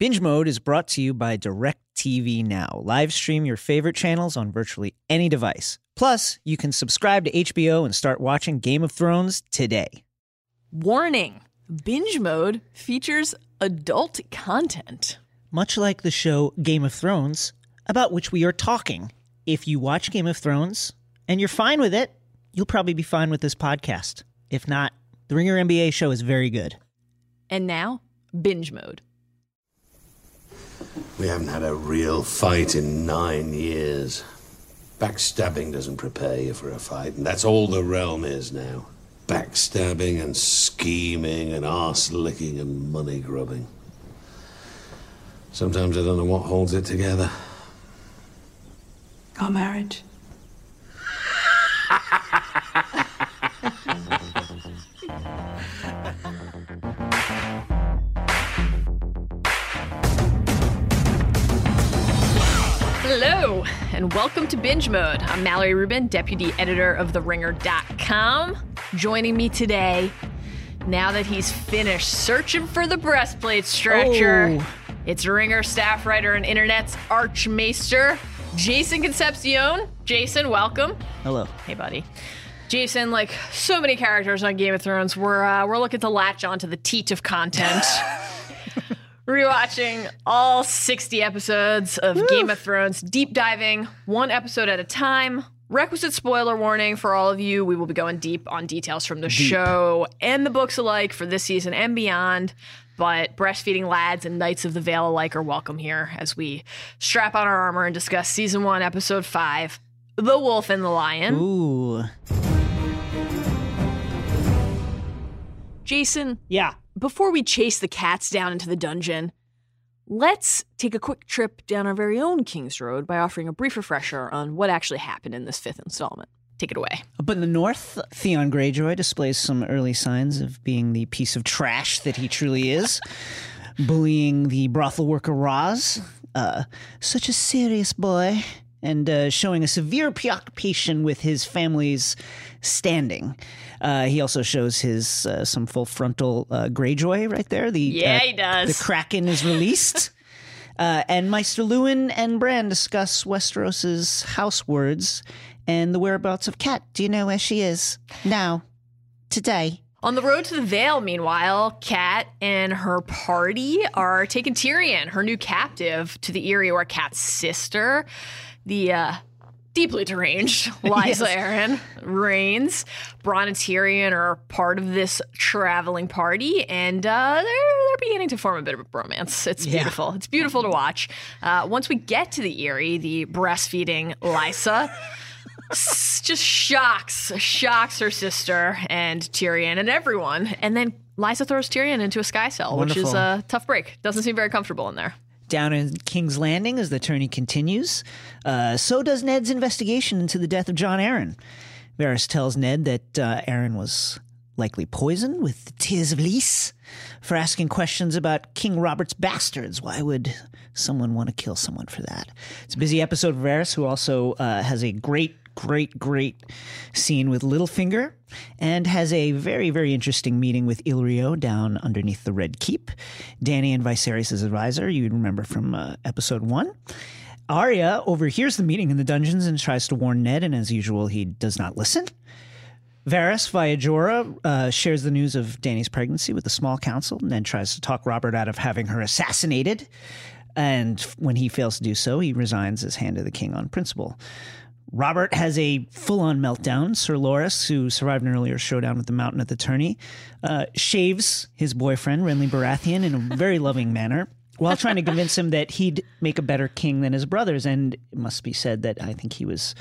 Binge Mode is brought to you by DirecTV Now. Live stream your favorite channels on virtually any device. Plus, you can subscribe to HBO and start watching Game of Thrones today. Warning Binge Mode features adult content. Much like the show Game of Thrones, about which we are talking. If you watch Game of Thrones and you're fine with it, you'll probably be fine with this podcast. If not, the Ringer NBA show is very good. And now, Binge Mode. We haven't had a real fight in nine years. Backstabbing doesn't prepare you for a fight, and that's all the realm is now. Backstabbing and scheming and arse licking and money grubbing. Sometimes I don't know what holds it together. Our marriage. Hello, and welcome to Binge Mode. I'm Mallory Rubin, deputy editor of TheRinger.com. Joining me today, now that he's finished searching for the breastplate stretcher, Oh. it's Ringer staff writer and internet's archmaester, Jason Concepcion. Jason, welcome. Hello. Hey, buddy. Jason, like so many characters on Game of Thrones, we're uh, we're looking to latch onto the teat of content. Rewatching all 60 episodes of Game of Thrones, deep diving one episode at a time. Requisite spoiler warning for all of you. We will be going deep on details from the show and the books alike for this season and beyond. But breastfeeding lads and Knights of the Vale alike are welcome here as we strap on our armor and discuss season one, episode five The Wolf and the Lion. Ooh. Jason, Yeah. Before we chase the cats down into the dungeon, let's take a quick trip down our very own King's Road by offering a brief refresher on what actually happened in this fifth installment. Take it away. Up in the north, Theon Greyjoy displays some early signs of being the piece of trash that he truly is, bullying the brothel worker Ros, uh, such a serious boy, and uh, showing a severe preoccupation with his family's standing. Uh, he also shows his uh, some full frontal uh, Greyjoy right there. The Yeah, uh, he does. The Kraken is released. Uh, and Maester Luwin and Bran discuss Westeros's house words and the whereabouts of Kat. Do you know where she is now? Today? On the road to the Vale, meanwhile, Kat and her party are taking Tyrion, her new captive, to the area where Kat's sister, the uh, deeply deranged Lysa Yes. Arryn, reigns. Bronn and Tyrion are part of this traveling party, and uh, they're, they're beginning to form a bit of a bromance. It's Yeah. beautiful. It's beautiful to watch. Uh, once we get to the Eyrie, the breastfeeding Lysa just shocks shocks her sister and Tyrion and everyone, and then Lysa throws Tyrion into a sky cell, which is a tough break. Doesn't seem very comfortable in there. Down in King's Landing as the tourney continues, uh, so does Ned's investigation into the death of Jon Arryn. Varys tells Ned that uh, Arryn was likely poisoned with the tears of Lys for asking questions about King Robert's bastards. Why would someone want to kill someone for that? It's a busy episode for Varys, who also uh, has a great, great, great scene with Littlefinger and has a very, very interesting meeting with Illyrio down underneath the Red Keep. Dany and Viserys' advisor, you remember from uh, episode one. Arya overhears the meeting in the dungeons and tries to warn Ned, and as usual, he does not listen. Varys via Jorah uh, shares the news of Dany's pregnancy with the small council and then tries to talk Robert out of having her assassinated. And when he fails to do so, he resigns as Hand of the King on principle. Robert has a full on meltdown. Sir Loras, who survived an earlier showdown with the Mountain at the tourney, uh, shaves his boyfriend, Renly Baratheon, in a very loving manner while trying to convince him that he'd make a better king than his brothers. And it must be said that I think he was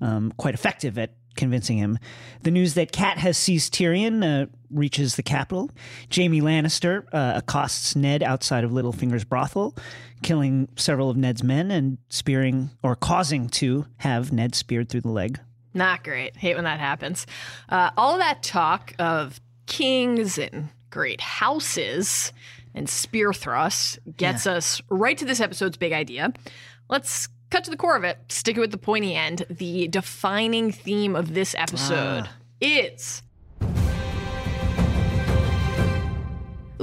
um, quite effective at convincing him. The news that Kat has seized Tyrion uh, reaches the capital. Jaime Lannister uh, accosts Ned outside of Littlefinger's brothel, killing several of Ned's men and spearing or causing to have Ned speared through the leg. Not great. Hate when that happens. Uh, all that talk of kings and great houses and spear thrusts gets us right to this episode's big idea. Let's cut to the core of it, stick it with the pointy end. The defining theme of this episode ah. is the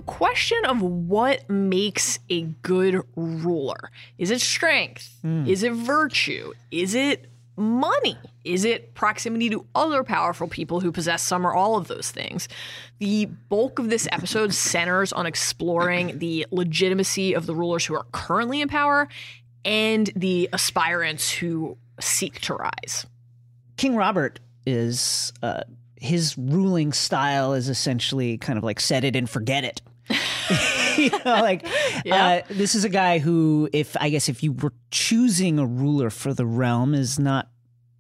the question of what makes a good ruler. Is it strength? Hmm. Is it virtue? Is it money? Is it proximity to other powerful people who possess some or all of those things? The bulk of this episode centers on exploring the legitimacy of the rulers who are currently in power and the aspirants who seek to rise. King Robert is uh, his ruling style is essentially kind of like set it and forget it. you know, like Yeah. uh, this is a guy who, if I guess, if you were choosing a ruler for the realm, is not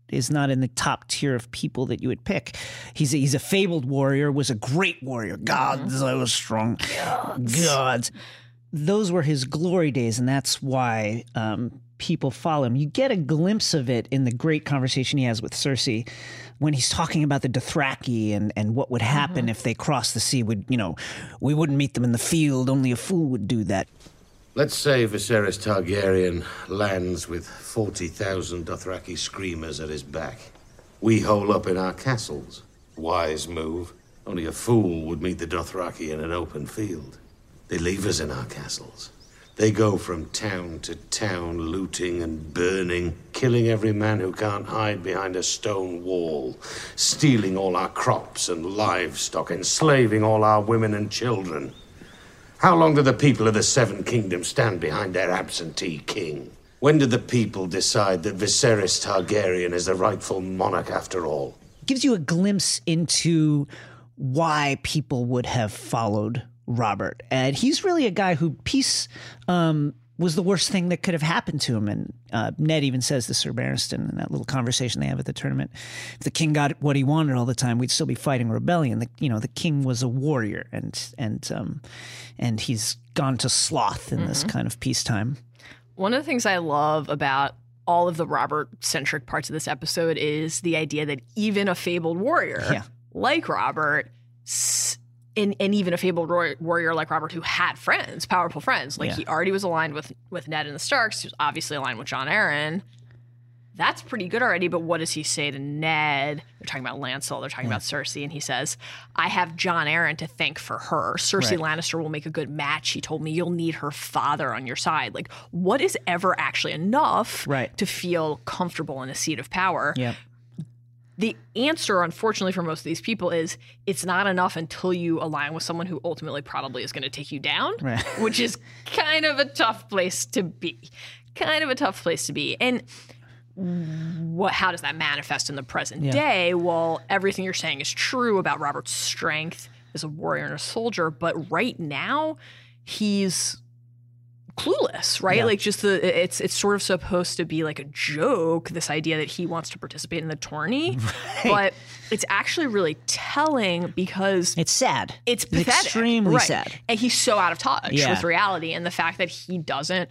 is not in the top tier of people that you would pick. He's a, he's a fabled warrior, was a great warrior. Gods, I was strong. Gods. Those were his glory days, and that's why um, people follow him. You get a glimpse of it in the great conversation he has with Cersei when he's talking about the Dothraki and, and what would happen if they crossed the sea. Would you know, we wouldn't meet them in the field. Only a fool would do that. Let's say Viserys Targaryen lands with 40,000 Dothraki screamers at his back. We hole up in our castles. Wise move. Only a fool would meet the Dothraki in an open field. They leave us in our castles. They go from town to town, looting and burning, killing every man who can't hide behind a stone wall, stealing all our crops and livestock, enslaving all our women and children. How long do the people of the Seven Kingdoms stand behind their absentee king? When did the people decide that Viserys Targaryen is the rightful monarch after all? gives you a glimpse into why people would have followed Robert. And he's really a guy who peace um, was the worst thing that could have happened to him. And uh, Ned even says to Sir Barristan in that little conversation they have at the tournament, if the king got what he wanted all the time, we'd still be fighting rebellion. The, you know, the king was a warrior, and and um, and he's gone to sloth in this kind of peacetime. One of the things I love about all of the Robert centric parts of this episode is the idea that even a fabled warrior Yeah. like Robert, s- and, and even a fabled war- warrior like Robert who had friends, powerful friends, like Yeah. he already was aligned with with Ned and the Starks, he was obviously aligned with Jon Arryn. That's pretty good already, but what does he say to Ned? They're talking about Lancel, they're talking about Cersei, and he says, I have Jon Arryn to thank for her. Cersei Right. Lannister will make a good match. He told me you'll need her father on your side. Like, what is ever actually enough Right. to feel comfortable in a seat of power? Yeah. The answer, unfortunately, for most of these people is it's not enough until you align with someone who ultimately probably is going to take you down, Right. which is kind of a tough place to be. Kind of a tough place to be. And what how does that manifest in the present Yeah. day? Well, everything you're saying is true about Robert's strength as a warrior and a soldier, but right now he's clueless, right? Yeah. Like just the it's it's sort of supposed to be like a joke, this idea that he wants to participate in the tourney, but it's actually really telling because It's sad. it's pathetic, extremely right. sad. and he's so out of touch Yeah. with reality, and the fact that he doesn't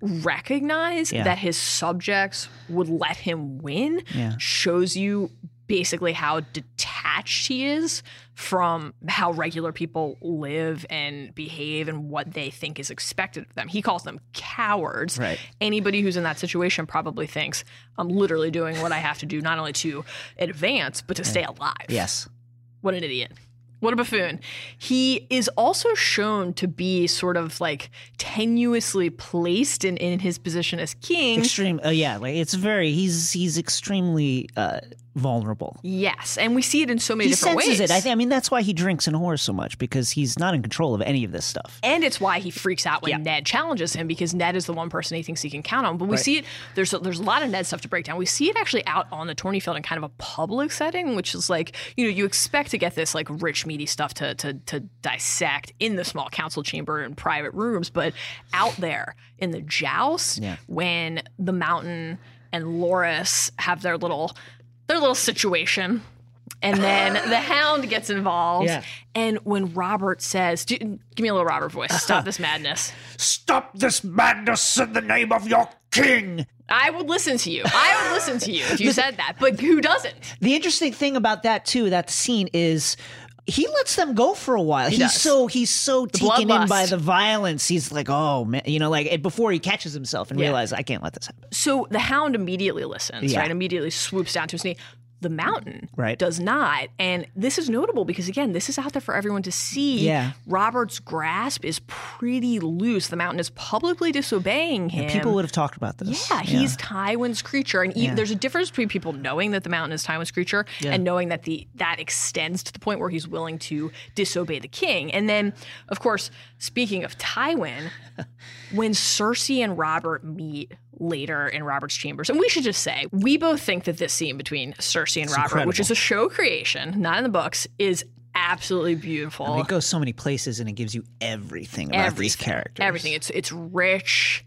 recognize Yeah. that his subjects would let him win shows you basically how detached he is from how regular people live and behave and what they think is expected of them. He calls them cowards. Right. Anybody who's in that situation probably thinks I'm literally doing what I have to do not only to advance but to stay alive. Yes. What an idiot. What a buffoon. He is also shown to be sort of like tenuously placed in, in his position as king. Extreme. Uh, yeah. Like it's very. He's he's extremely uh, vulnerable. Yes. And we see it in so many He different senses ways. it. I, th- I mean, that's why he drinks and whores so much because he's not in control of any of this stuff. and it's why he freaks out when Yeah. Ned challenges him because Ned is the one person he thinks he can count on. But we Right. see it. There's a, there's a lot of Ned stuff to break down. We see it actually out on the tourney field in kind of a public setting, which is like you know you expect to get this like rich meaty stuff to to to dissect in the small council chamber in private rooms, but out there in the joust Yeah. when the Mountain and Loras have their little their little situation. And then the hound gets involved. Yeah. And when Robert says, "Do- Give me a little Robert voice, stop uh-huh. this madness. Stop this madness in the name of your king. I would listen to you. I would listen to you if you said that, but who doesn't? The interesting thing about that too, that scene is he lets them go for a while. he's does. so he's so taken in by the violence. He's like, oh man, you know, like before he catches himself and Yeah. realizes I can't let this happen. So the hound immediately listens, Yeah. right? Immediately swoops down to his knee. The mountain Right. does not. And this is notable because, again, this is out there for everyone to see. Yeah. Robert's grasp is pretty loose. The mountain is publicly disobeying him. People would have talked about this. Yeah, he's Tywin's creature, and there's a difference between people knowing that the mountain is Tywin's creature and knowing that the that extends to the point where he's willing to disobey the king. And then, of course, speaking of Tywin, when Cersei and Robert meet later in Robert's chambers, and we should just say we both think that this scene between Cersei and Robert, which is a show creation, not in the books, is absolutely beautiful. I mean, it goes so many places and it gives you everything about these Everything. characters. Everything. It's it's rich.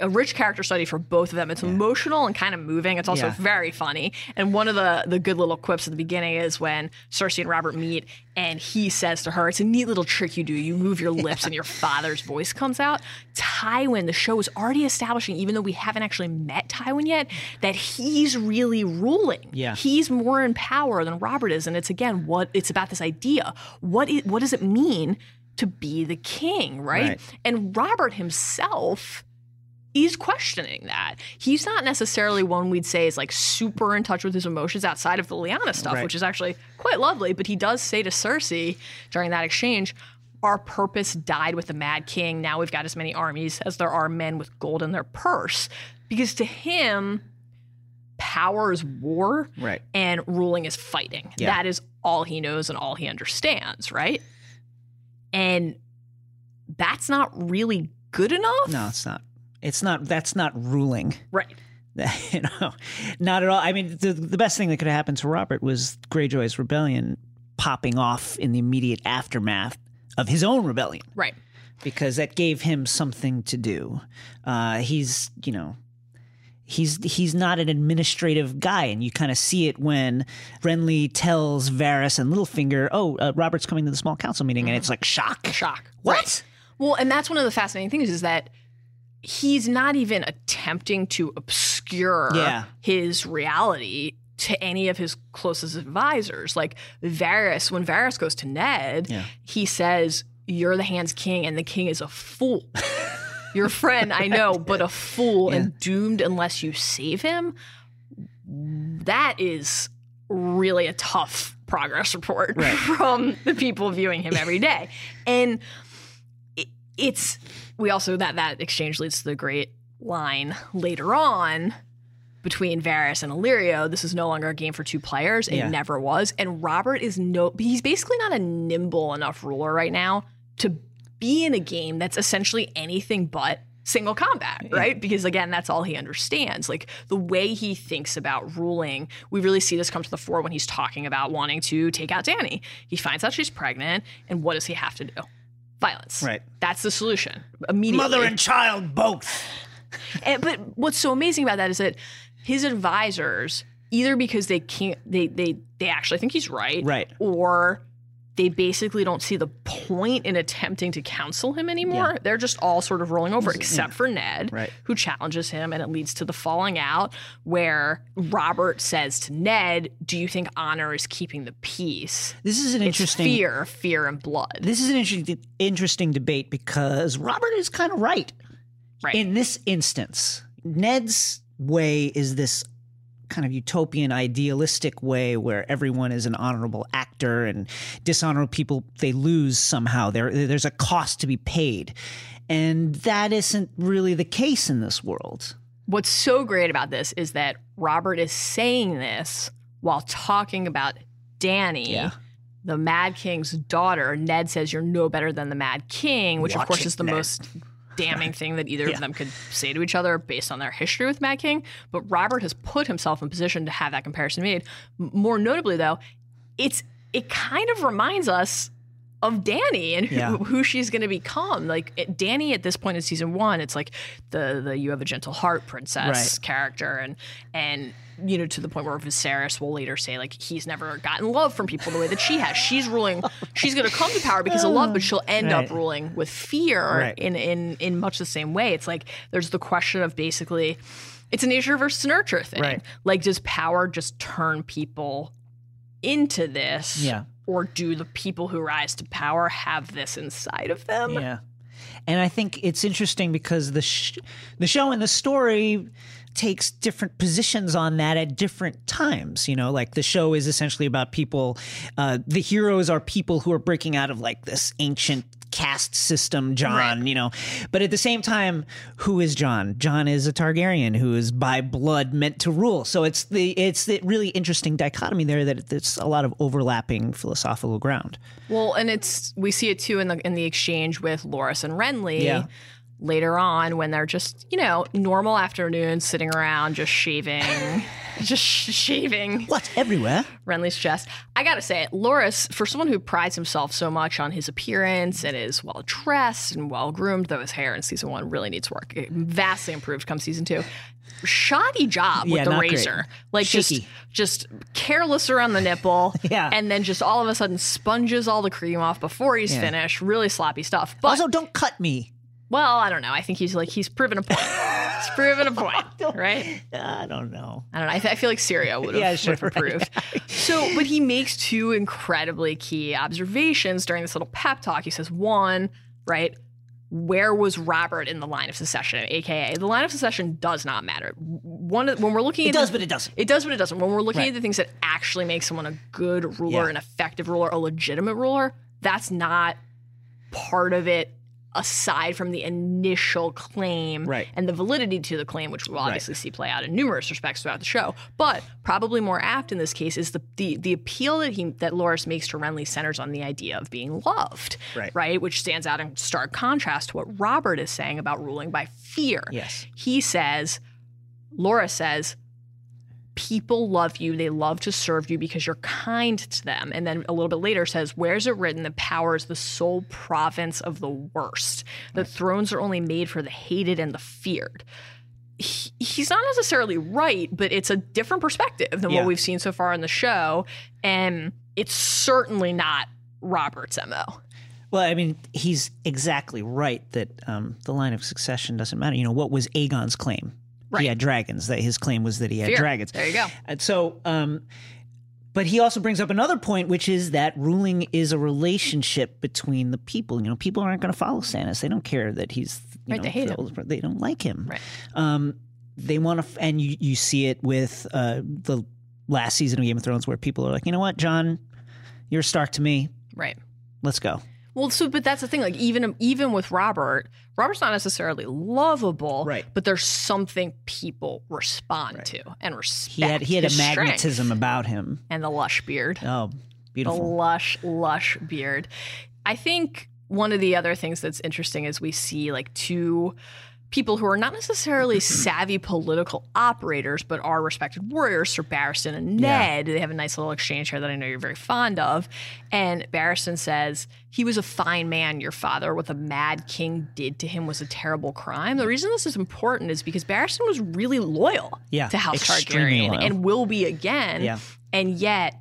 A rich character study for both of them. It's emotional and kind of moving. It's also Yeah. very funny. And one of the the good little quips at the beginning is when Cersei and Robert meet, and he says to her, "It's a neat little trick you do. You move your lips, and your father's voice comes out." Tywin, the show is already establishing, even though we haven't actually met Tywin yet, that he's really ruling. Yeah. he's more in power than Robert is, and it's again what it's about this idea. What what does it mean to be the king, right? Right. And Robert himself is questioning that. He's not necessarily one we'd say is like super in touch with his emotions outside of the Lyanna stuff, Right. which is actually quite lovely. But he does say to Cersei during that exchange, our purpose died with the Mad King. Now we've got as many armies as there are men with gold in their purse. Because to him, power is war Right. and ruling is fighting. Yeah. That is all he knows and all he understands, right? And that's not really good enough. No, it's not. It's not. That's not ruling. Right. you know, not at all. I mean, the, the best thing that could have happened to Robert was Greyjoy's rebellion popping off in the immediate aftermath of his own rebellion, Right. because that gave him something to do. Uh, he's, you know, he's he's not an administrative guy, and you kind of see it when Renly tells Varys and Littlefinger, "Oh, uh, Robert's coming to the small council meeting," and it's like shock, Shock. What? Right. Well, and that's one of the fascinating things is that he's not even attempting to obscure Yeah. his reality to any of his closest advisors. Like Varys, when Varys goes to Ned, Yeah. he says, You're the hand's king, and the king is a fool. Your friend, I know, but a fool and doomed unless you save him. That is really a tough progress report from the people viewing him every day. And it's we also that that exchange leads to the great line later on between Varys and Illyrio. This is no longer a game for two players. It Yeah. never was. And Robert is no he's basically not a nimble enough ruler right now to be in a game that's essentially anything but single combat, right? Because again, that's all he understands. Like the way he thinks about ruling, we really see this come to the fore when he's talking about wanting to take out Dany. He finds out she's pregnant, and what does he have to do? Violence. Right. That's the solution. Immediately. mother and child both. And, but what's so amazing about that is that his advisors, either because they can't, they they they actually think he's right, Right. or they basically don't see the point in attempting to counsel him anymore. Yeah. They're just all sort of rolling over, except mm. for Ned, Right. who challenges him, and it leads to the falling out where Robert says to Ned, "Do you think honor is keeping the peace? This is an It's interesting. fear, fear, and blood." This is an interesting, interesting debate because Robert is kind of right. Right. In this instance, Ned's way is this kind of utopian, idealistic way where everyone is an honorable actor and dishonorable people, they lose somehow. There, there's a cost to be paid. And that isn't really the case in this world. What's so great about this is that Robert is saying this while talking about Dany, Yeah. the Mad King's daughter. Ned says, You're no better than the Mad King, which, of course, it, is the Ned. most damning thing that either Yeah. of them could say to each other based on their history with Mad King. But Robert has put himself in position to have that comparison made. More notably, though, it's it kind of reminds us of Dany and who, Yeah. who she's going to become. Like it, Dany at this point in season one, it's like the the you have a gentle heart princess Right. character, and and you know to the point where Viserys will later say like he's never gotten love from people the way that she has. She's ruling. She's going to come to power because of love, but she'll end Right. up ruling with fear Right. in in in much the same way. It's like there's the question of basically. It's a nature versus nurture thing. Like, does power just turn people into this? Yeah. Or do the people who rise to power have this inside of them? Yeah. And I think it's interesting because the sh- the show and the story takes different positions on that at different times. You know, like the show is essentially about people. Uh, the heroes are people who are breaking out of like this ancient caste system, Jon. Right. You know, but at the same time, who is Jon? Jon is a Targaryen who is by blood meant to rule. So it's the it's the really interesting dichotomy there that there's a lot of overlapping philosophical ground. Well, and it's we see it too in the in the exchange with Loras and Renly. Yeah. Later on, when they're just, you know, normal afternoons sitting around just shaving, just sh- shaving What everywhere? Renly's chest. I gotta say, it Loras, for someone who prides himself so much on his appearance and is well dressed and well groomed, though his hair in season one really needs work. It vastly improved come season two. Shoddy job Yeah, with the not great. razor. Like just Shaky. just careless around the nipple. Yeah. And then just all of a sudden sponges all the cream off before he's Yeah. finished. Really sloppy stuff. But Also, don't cut me. Well, I don't know. I think he's like he's proven a point. he's proven a point, right? I don't know. I don't know. I, th- I feel like Syrio would have, Yeah, sure, have approved. so, but he makes two incredibly key observations during this little pep talk. He says, one, right, where was Robert in the line of secession, aka the line of secession does not matter. One when we're looking It at does, the- but it doesn't. it does, but it doesn't. When we're looking Right. at the things that actually make someone a good ruler, Yeah. an effective ruler, a legitimate ruler, that's not part of it aside from the initial claim Right. and the validity to the claim, which we'll obviously see play out in numerous respects throughout the show. But probably more apt in this case is the the, the appeal that he that Loras makes to Renly centers on the idea of being loved, Right. right? Which stands out in stark contrast to what Robert is saying about ruling by fear. Yes. He says, Laura says, people love you. They love to serve you because you're kind to them. And then a little bit later says, Where's it written that power is the sole province of the worst? That thrones are only made for the hated and the feared. He- he's not necessarily right, but it's a different perspective than Yeah. what we've seen so far in the show. And it's certainly not Robert's MO. Well, I mean, he's exactly right that um, the line of succession doesn't matter. You know, what was Aegon's claim? Right. He had dragons. That his claim was that he had Fear. dragons. There you go. And so, um, but he also brings up another point, which is that ruling is a relationship between the people. You know, people aren't going to follow Stannis. They don't care that he's, you Right, know, they hate the brother. They don't like him. Right. Um, they want to, and you, you see it with uh, the last season of Game of Thrones, where people are like, you know what, Jon, you're Stark to me. Right. Let's go. Well, so but that's the thing. Like even even with Robert, Robert's not necessarily lovable, Right. But there's something people respond to and respect. He had he had a magnetism about him. and the lush beard, Oh, the beautiful. lush lush beard. I think one of the other things that's interesting is we see like two people who are not necessarily savvy political operators, but are respected warriors. Sir Barristan and Yeah. Ned. They have a nice little exchange here that I know you're very fond of. And Barristan says, He was a fine man, your father. What the mad king did to him was a terrible crime. The reason this is important is because Barristan was really loyal Yeah, to House Targaryen loyal. and will be again. Yeah. And yet,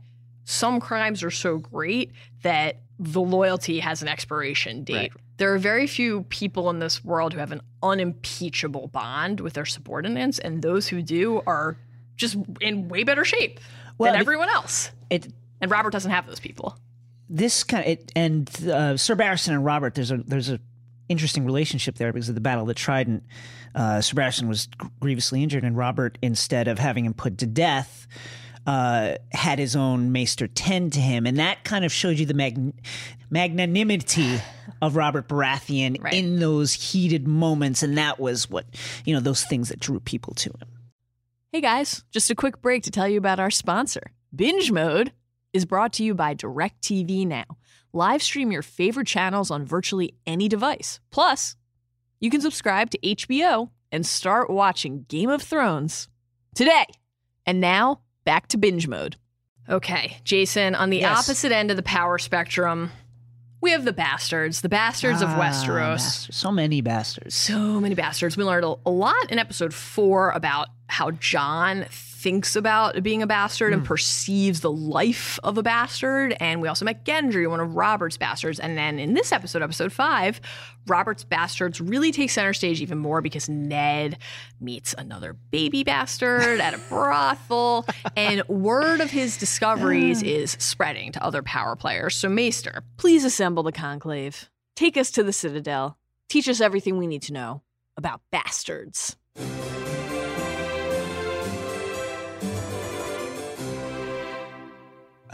some crimes are so great that the loyalty has an expiration date. Right. There are very few people in this world who have an unimpeachable bond with their subordinates, and those who do are just in way better shape Well, than everyone else. It And Robert doesn't have those people. this kind of it, and uh, Sir Barristan and Robert. There's a there's a interesting relationship there because of the Battle of the Trident. Uh, Sir Barristan was grievously injured, and Robert, instead of having him put to death, uh, had his own maester tend to him, and that kind of showed you the mag- magnanimity of Robert Baratheon Right. in those heated moments, and that was what you know those things that drew people to him. Hey guys, just a quick break to tell you about our sponsor. Binge Mode is brought to you by DirecTV Now. Live stream your favorite channels on virtually any device. Plus, you can subscribe to HBO and start watching Game of Thrones today. And now, back to Binge Mode. Okay, Jason, on the Yes. opposite end of the power spectrum, we have the bastards, the bastards of Ah, Westeros. bastards. So many bastards. So many bastards. We learned a, a lot in episode four about how Jon thinks about being a bastard and hmm. perceives the life of a bastard. And we also met Gendry, one of Robert's bastards. And then in this episode, episode five, Robert's bastards really take center stage even more because Ned meets another baby bastard at a brothel. And word of his discoveries is spreading to other power players. So, Maester, please assemble the conclave. Take us to the Citadel teach us everything we need to know about bastards.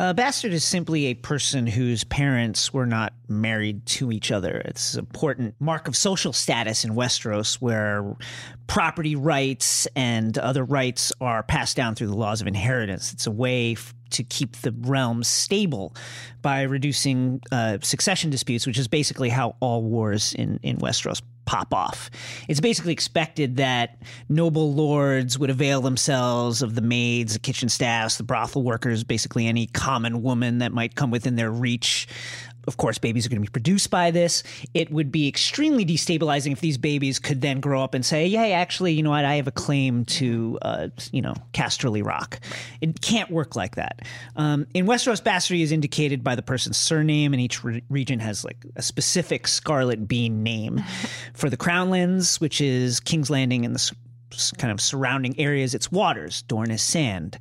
A bastard is simply a person whose parents were not married to each other. It's an important mark of social status in Westeros where property rights and other rights are passed down through the laws of inheritance. It's a way f- to keep the realm stable by reducing uh, succession disputes, which is basically how all wars in, in Westeros pop off. It's basically expected that noble lords would avail themselves of the maids, the kitchen staffs, the brothel workers, basically any common woman that might come within their reach of course, babies are going to be produced by this. It would be extremely destabilizing if these babies could then grow up and say, "Yeah, actually, you know what? I have a claim to, uh, you know, Casterly Rock." It can't work like that. Um, in Westeros, bastardy is indicated by the person's surname, and each re- region has like a specific Scarlet Bean name. For the Crownlands, which is King's Landing and the kind of surrounding areas, it's waters. Dorne is sand.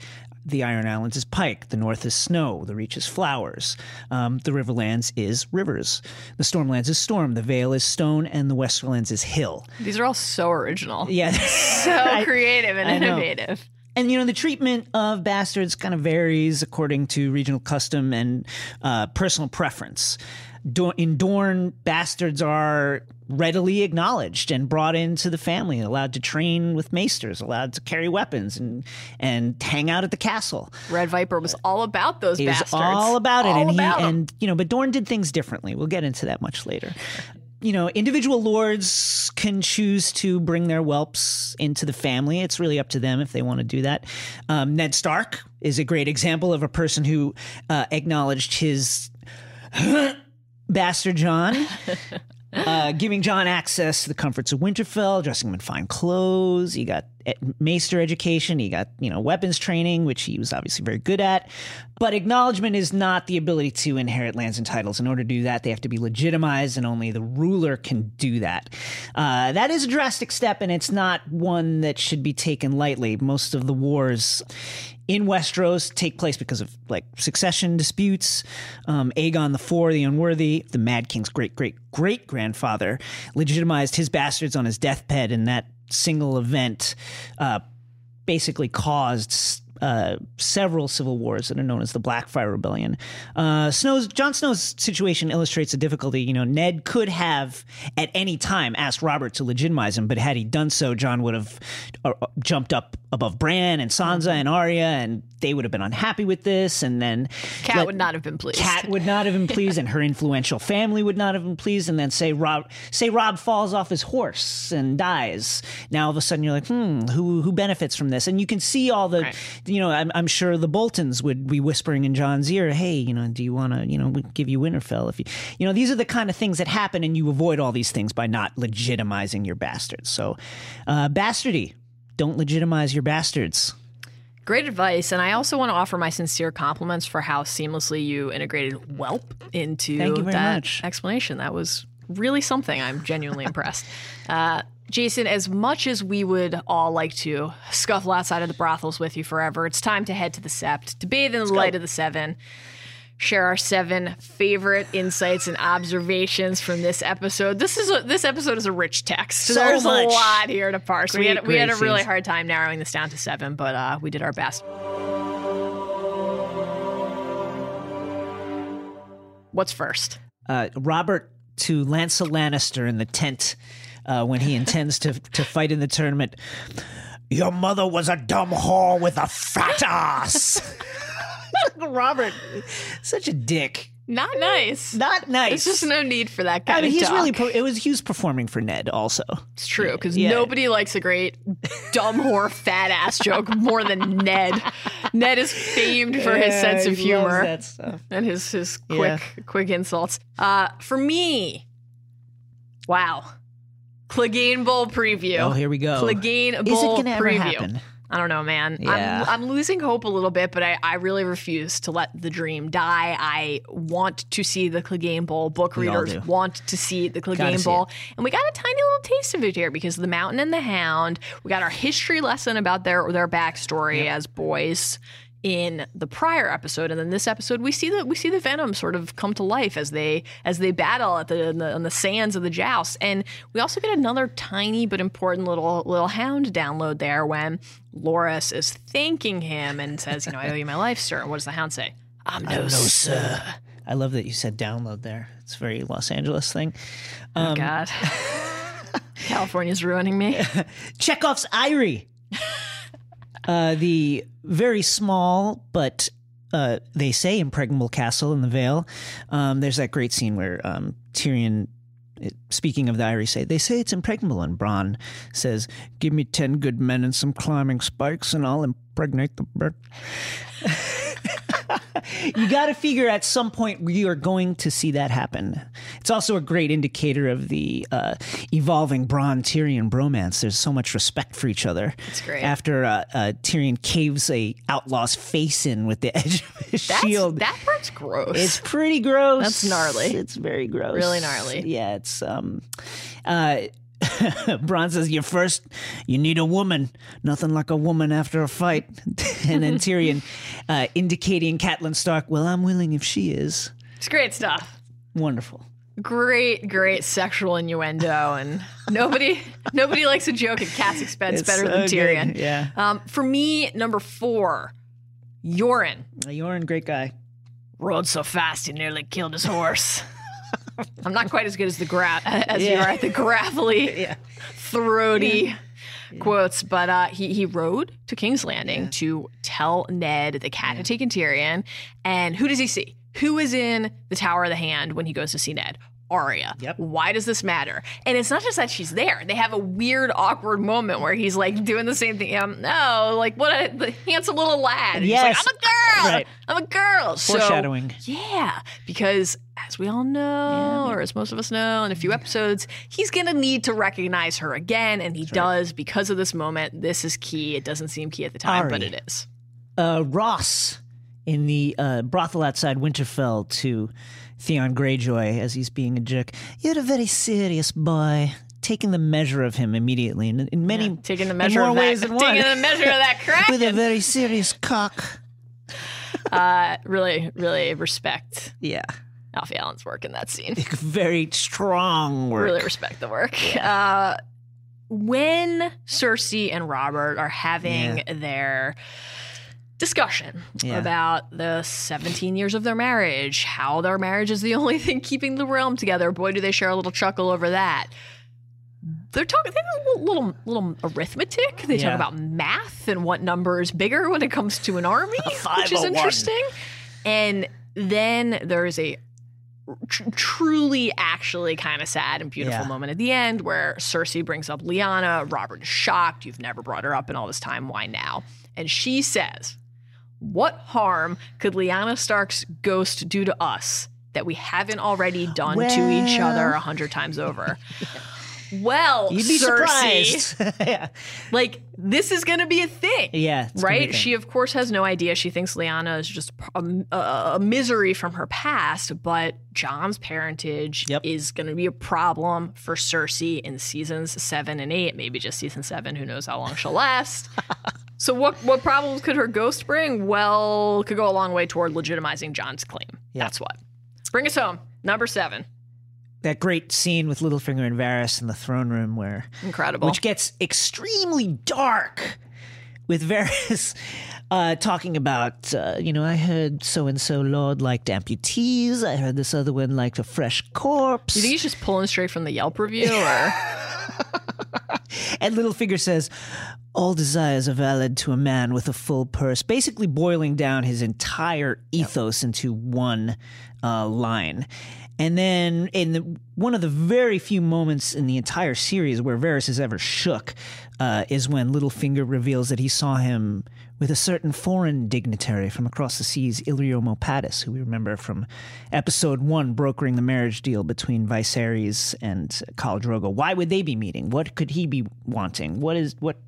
The Iron Islands is pike. The north is snow. The reach is flowers. Um, the Riverlands is rivers. The Stormlands is storm. The Vale is stone. And the Westerlands is hill. These are all so original. Yeah. So I- creative and I know. innovative. And you know the treatment of bastards kind of varies according to regional custom and uh, personal preference. Do- in Dorne, bastards are readily acknowledged and brought into the family, allowed to train with maesters, allowed to carry weapons and and hang out at the castle. Red Viper was all about those He was bastards. all about it, All and about he and you know, but Dorne did things differently. We'll get into that much later. You know, individual lords can choose to bring their whelps into the family. It's really up to them if they want to do that. Um, Ned Stark is a great example of a person who uh, acknowledged his bastard Jon. Uh, giving Jon access to the comforts of Winterfell, dressing him in fine clothes. You got maester education. He got you know weapons training, which he was obviously very good at. But acknowledgement is not the ability to inherit lands and titles. In order to do that, they have to be legitimized, and only the ruler can do that. Uh, that is a drastic step, and it's not one that should be taken lightly. Most of the wars in Westeros take place because of like succession disputes. Um, Aegon the Four, the Unworthy, the Mad King's great great great grandfather, legitimized his bastards on his deathbed, and that single event uh, basically caused. Uh, several civil wars that are known as the Blackfire Rebellion. Uh, Snow's Jon Snow's situation illustrates the difficulty. You know, Ned could have at any time asked Robert to legitimize him, but had he done so, Jon would have uh, jumped up above Bran and Sansa and Arya, and they would have been unhappy with this. And then Cat would not have been pleased. Cat would not have been pleased, and her influential family would not have been pleased. And then say Robb, say Robb falls off his horse and dies. Now all of a sudden you're like, hmm, who who benefits from this? And you can see all the, you know, I'm, I'm sure the Boltons would be whispering in Jon's ear, hey, you know, do you want to, you know, give you Winterfell if you, you know, these are the kind of things that happen, and you avoid all these things by not legitimizing your bastards. So, uh, bastardy, don't legitimize your bastards. Great advice. And I also want to offer my sincere compliments for how seamlessly you integrated whelp into Thank you very that much. explanation. That was really something. I'm genuinely impressed. Uh, Jason, as much as we would all like to scuffle outside of the brothels with you forever, it's time to head to the Sept, to bathe in the light of the Seven, share our seven favorite insights and observations from this episode. This is a, this episode is a rich text. So There's much. a lot here to parse. we had we had a really hard time narrowing this down to seven, but uh, we did our best. What's first? uh, Robert to Lancel Lannister in the tent uh, when he intends to to fight in the tournament. Your mother was a dumb whore with a fat ass. Robert, such a dick. Not nice. Not nice. There's just no need for that kind I mean, of he's talk. really. Per- it was he was performing for Ned also. It's true because Yeah. nobody likes a great dumb whore fat ass joke more than Ned. Ned is famed for his sense of humor That stuff. and his his quick Yeah. quick insults. Uh, for me, wow, Clegane Bowl preview. Oh, here we go. Clegane Is it Bowl gonna ever preview. happen? I don't know, man. Yeah. I'm, I'm losing hope a little bit, but I, I really refuse to let the dream die. I want to see the Clegane Bowl. Book We all readers do. want to see the Gotta Clegane see Bowl. And we got a tiny little taste of it here because of the Mountain and the Hound. We got our history lesson about their their backstory as boys in the prior episode, and then this episode we see the we see the Venom sort of come to life as they as they battle at the, the on the sands of the joust, and we also get another tiny but important little little hound download there when Loras is thanking him and says, "You know, I owe you my life, sir." What does the hound say? I'm no, sir. I love that you said download there. It's a very Los Angeles thing. oh um, God, California's ruining me. Chekhov's Eyrie. Uh, the very small but uh, they say impregnable castle in the Vale. Um, there's that great scene where um, Tyrion, speaking of the Eyrie, say they say it's impregnable, and Bronn says, "Give me ten good men and some climbing spikes, and I'll impregnate the bird." you got to figure at some point we are going to see that happen. It's also a great indicator of the uh, evolving Bronn Tyrion bromance. There's so much respect for each other. It's great. After uh, uh, Tyrion caves a outlaw's face in with the edge of his That's, shield. That part's gross. It's pretty gross. That's gnarly. It's very gross. Really gnarly. Yeah, it's um uh Bronn says, "You first, you need a woman. Nothing like a woman after a fight." and then Tyrion, uh, indicating Catelyn Stark, "Well, I'm willing if she is." it's great stuff. Wonderful. Great, great sexual innuendo, and nobody nobody likes a joke at Cat's expense It's better so than good. Tyrion. Yeah. Um, for me, number four, Yoren Yoren, great guy. rode so fast he nearly killed his horse. I'm not quite as good as the as you are at the gravelly, Yeah. throaty quotes, but uh, he he rode to King's Landing to tell Ned the cat had taken Tyrion, and who does he see? Who is in the Tower of the Hand when he goes to see Ned? Arya. Yep. Why does this matter? And it's not just that she's there. They have a weird, awkward moment where he's like doing the same thing. Um, no, like what a the handsome little lad. And Yes. He's like, I'm a girl. Right. I'm a girl. So- Foreshadowing. yeah, because as we all know, or as most of us know, in a few episodes, he's going to need to recognize her again, and he does because of this moment. This is key. It doesn't seem key at the time, but it is. uh, Ros in the uh, brothel outside Winterfell to Theon Greyjoy as he's being a jerk. You're a very serious boy. Taking the measure of him immediately, in, in many Taking the measure more of ways that, than one, taking the measure of that crack. with a very serious cock. uh, really, really respect Yeah, Alfie Allen's work in that scene. very strong work. Really respect the work. Uh, when Cersei and Robert are having their discussion Yeah. about the 17 years of their marriage, how their marriage is the only thing keeping the realm together, boy, do they share a little chuckle over that. They're talking they have a little, little arithmetic. They Yeah. talk about math and what number is bigger when it comes to an army, which is oh interesting. And then there's a tr- truly actually kind of sad and beautiful Yeah. moment at the end where Cersei brings up Lyanna. Robert is shocked. You've never brought her up in all this time. Why now? And she says, What harm could Lyanna Stark's ghost do to us that we haven't already done to each other a hundred times over? Well, You'd be Cersei, surprised. yeah, like this is going to be a thing yeah, it's gonna be a right? She, of course, has no idea. She thinks Lyanna is just um, a, a, a misery from her past, but Jon's parentage Yep. is going to be a problem for Cersei in seasons seven and eight, maybe just season seven. Who knows how long she'll last? so, what what problems could her ghost bring? Well, could go a long way toward legitimizing Jon's claim. Yeah. That's what. Bring us home. Number seven. that great scene with Littlefinger and Varys in the throne room where Incredible. which gets extremely dark with Varys uh, talking about, uh, you know, I heard so and so Lord liked amputees. I heard this other one liked a fresh corpse. you think he's just pulling straight from the Yelp review, or and Littlefinger says, all desires are valid to a man with a full purse, basically boiling down his entire ethos into one uh, line. And then, in the, one of the very few moments in the entire series where Varys is ever shook, uh, is when Littlefinger reveals that he saw him with a certain foreign dignitary from across the seas, Illyrio Mopatis, who we remember from episode one, brokering the marriage deal between Viserys and Khal Drogo. Why would they be meeting? What could he be wanting? What is what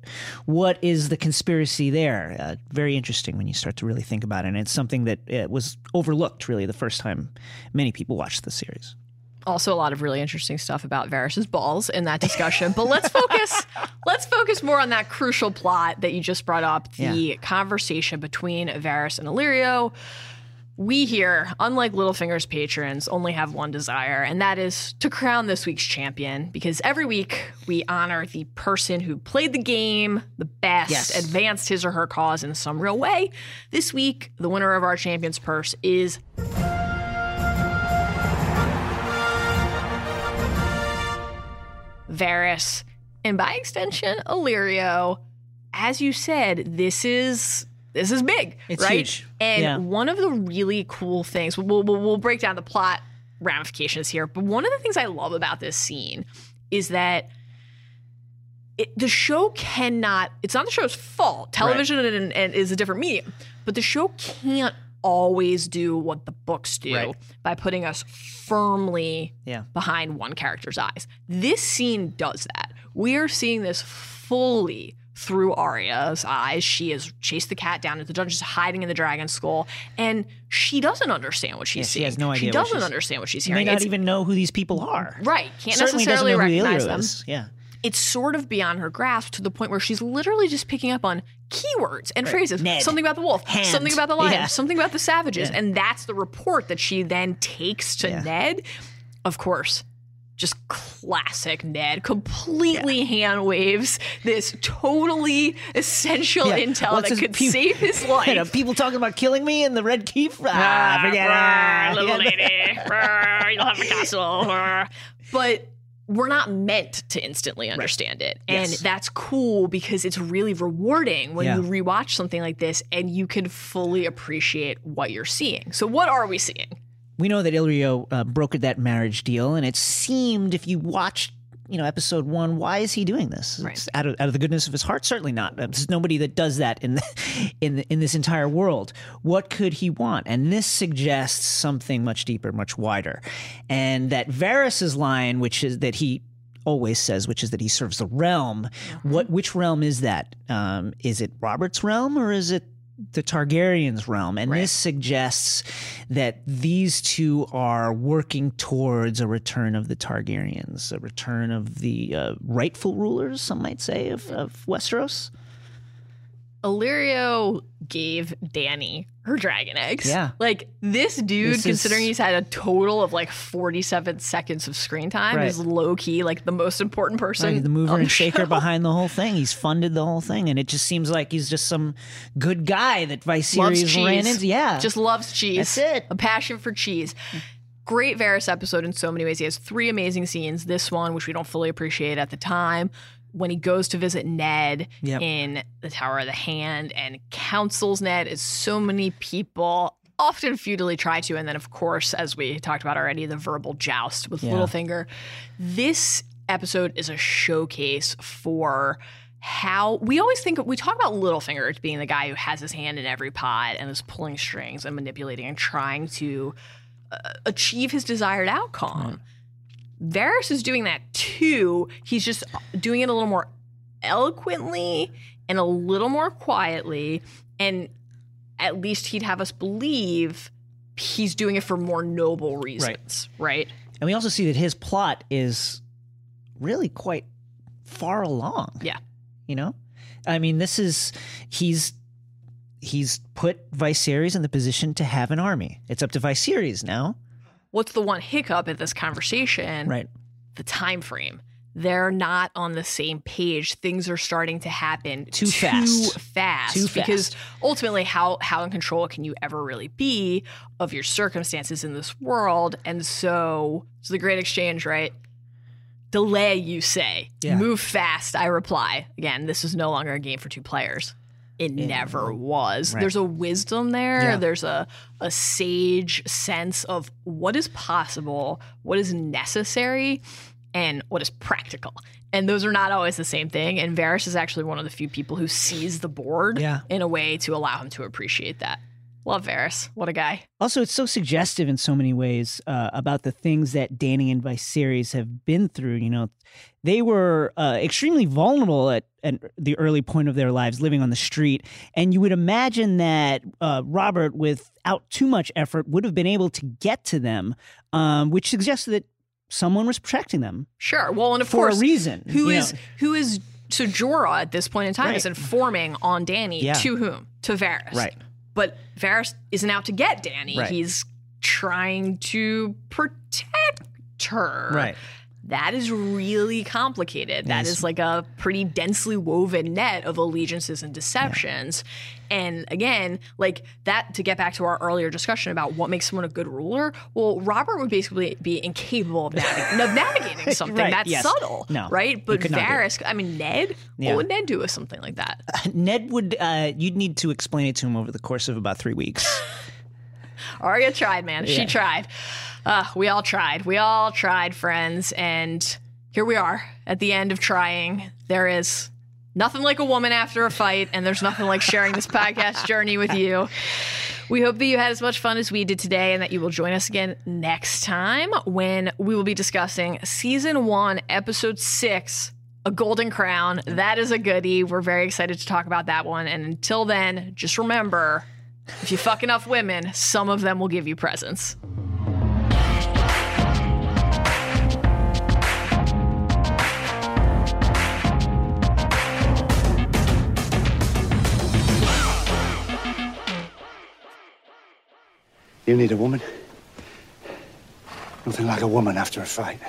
what is the conspiracy there? Uh, very interesting when you start to really think about it. And it's something that uh, was overlooked really the first time many people watched the series. Also a lot of really interesting stuff about Varys's balls in that discussion. But let's focus. let's focus more on that crucial plot that you just brought up the Yeah. conversation between Varys and Illyrio. We here, unlike Littlefinger's patrons, only have one desire, and that is to crown this week's champion. Because every week we honor the person who played the game the best, Yes. advanced his or her cause in some real way. This week, the winner of our champion's purse is Varys, and by extension, Illyrio. As you said, this is this is big, It's right? huge. And Yeah. one of the really cool things, we'll, we'll, we'll break down the plot ramifications here, but one of the things I love about this scene is that it, the show cannot, it's not the show's fault. Television and, and is a different medium, but the show can't always do what the books do Right. by putting us firmly Yeah. behind one character's eyes. This scene does that. We are seeing this fully through Arya's eyes. She has chased the cat down into the dungeon, hiding in the dragon skull, and she doesn't understand what she's Yeah, she seeing. has no She idea what doesn't understand what she's hearing. May not It's- even know who these people are. right, can't Certainly necessarily recognize them. is. Yeah. It's sort of beyond her grasp to the point where she's literally just picking up on keywords and phrases. Ned. Something about the wolf, Hand. something about the lion, Yeah. something about the savages. Yeah. And that's the report that she then takes to Yeah. Ned. Of course, just classic Ned completely hand waves this totally essential Yeah. intel What's that could save his life. You know, people talking about killing me in the Red Keep. Ah, forget Ah, it. little lady. Ah, You'll have a castle. Ah. But we're not meant to instantly understand it. And Yes. that's cool because it's really rewarding when Yeah. you rewatch something like this and you can fully appreciate what you're seeing. So, what are we seeing? We know that Illyrio uh, brokered that marriage deal, and it seemed if you watched, you know, episode one, why is he doing this? Right. Out of out of the goodness of his heart, certainly not. There's nobody that does that in the, in the, in this entire world. What could he want? And this suggests something much deeper, much wider, and that Varys's line, which is that he always says, which is that he serves the realm. What which realm is that? Um, is it Robert's realm or is it the Targaryens' realm? And this suggests that these two are working towards a return of the Targaryens, a return of the uh, rightful rulers, some might say, of, of Westeros. Illyrio gave Dany her dragon eggs. Yeah. Like this dude, This is- considering he's had a total of like 47 seconds of screen time, Right. is low key like the most important person. Right, the mover and the shaker show. behind the whole thing. He's funded the whole thing, and it just seems like he's just some good guy that Viserys ran cheese. into. Yeah, Just loves cheese. That's it. A passion for cheese. Great Varys episode in so many ways. He has three amazing scenes. This one, which we don't fully appreciate at the time, when he goes to visit Ned Yep. in the Tower of the Hand and counsels Ned, as so many people often futilely try to. And then, of course, as we talked about already, the verbal joust with Yeah. Littlefinger. This episode is a showcase for how we always think we talk about Littlefinger as being the guy who has his hand in every pot and is pulling strings and manipulating and trying to uh, achieve his desired outcome. Varys is doing that too. He's just doing it a little more eloquently and a little more quietly. And at least he'd have us believe he's doing it for more noble reasons, right? and we also see that his plot is really quite far along. Yeah. you know, I mean, this is he's he's put Viserys in the position to have an army. It's up to Viserys now, What's the one hiccup in this conversation? right? The time frame. They're not on the same page. Things are starting to happen Too fast. fast. Too fast. Because ultimately, how how in control can you ever really be of your circumstances in this world? And so it's the great exchange, right? Delay, you say. Yeah. Move fast, I reply. Again, this is no longer a game for two players. It never was. Right. There's a wisdom there. Yeah. There's a a sage sense of what is possible, what is necessary, and what is practical. And those are not always the same thing. And Varys is actually one of the few people who sees the board Yeah. in a way to allow him to appreciate that. Love Varys. What a guy. Also, it's so suggestive in so many ways uh, about the things that Dany and Viserys have been through. You know, they were uh, extremely vulnerable at, at the early point of their lives, living on the street. And you would imagine that uh, Robert, without too much effort, would have been able to get to them, um, which suggests that someone was protecting them Sure. Well, and of for course, a reason. Who is know. who is so Jorah at this point in time is informing on Dany Yeah. to whom? To Varys. Right. But Varys isn't out to get Dany. Right. He's trying to protect her. Right. That is really complicated. That is like a pretty densely woven net of allegiances and deceptions. And again, like that to get back to our earlier discussion about what makes someone a good ruler, well, Robert would basically be incapable of, of navigating something Right, that's yes. subtle. No, Right? But could not do it. Varys, I mean, Ned, Yeah. what would Ned do with something like that? Ned would. Uh, you'd need to explain it to him over the course of about three weeks. Arya tried, man. She tried. Uh, we all tried. We all tried, friends. And here we are at the end of trying. There is nothing like a woman after a fight, and there's nothing like sharing this podcast journey with you. We hope that you had as much fun as we did today and that you will join us again next time when we will be discussing season one, episode six, A Golden Crown. That is a goodie. We're very excited to talk about that one. And until then, just remember if you fuck enough women, some of them will give you presents. You need a woman? Nothing like a woman after a fight.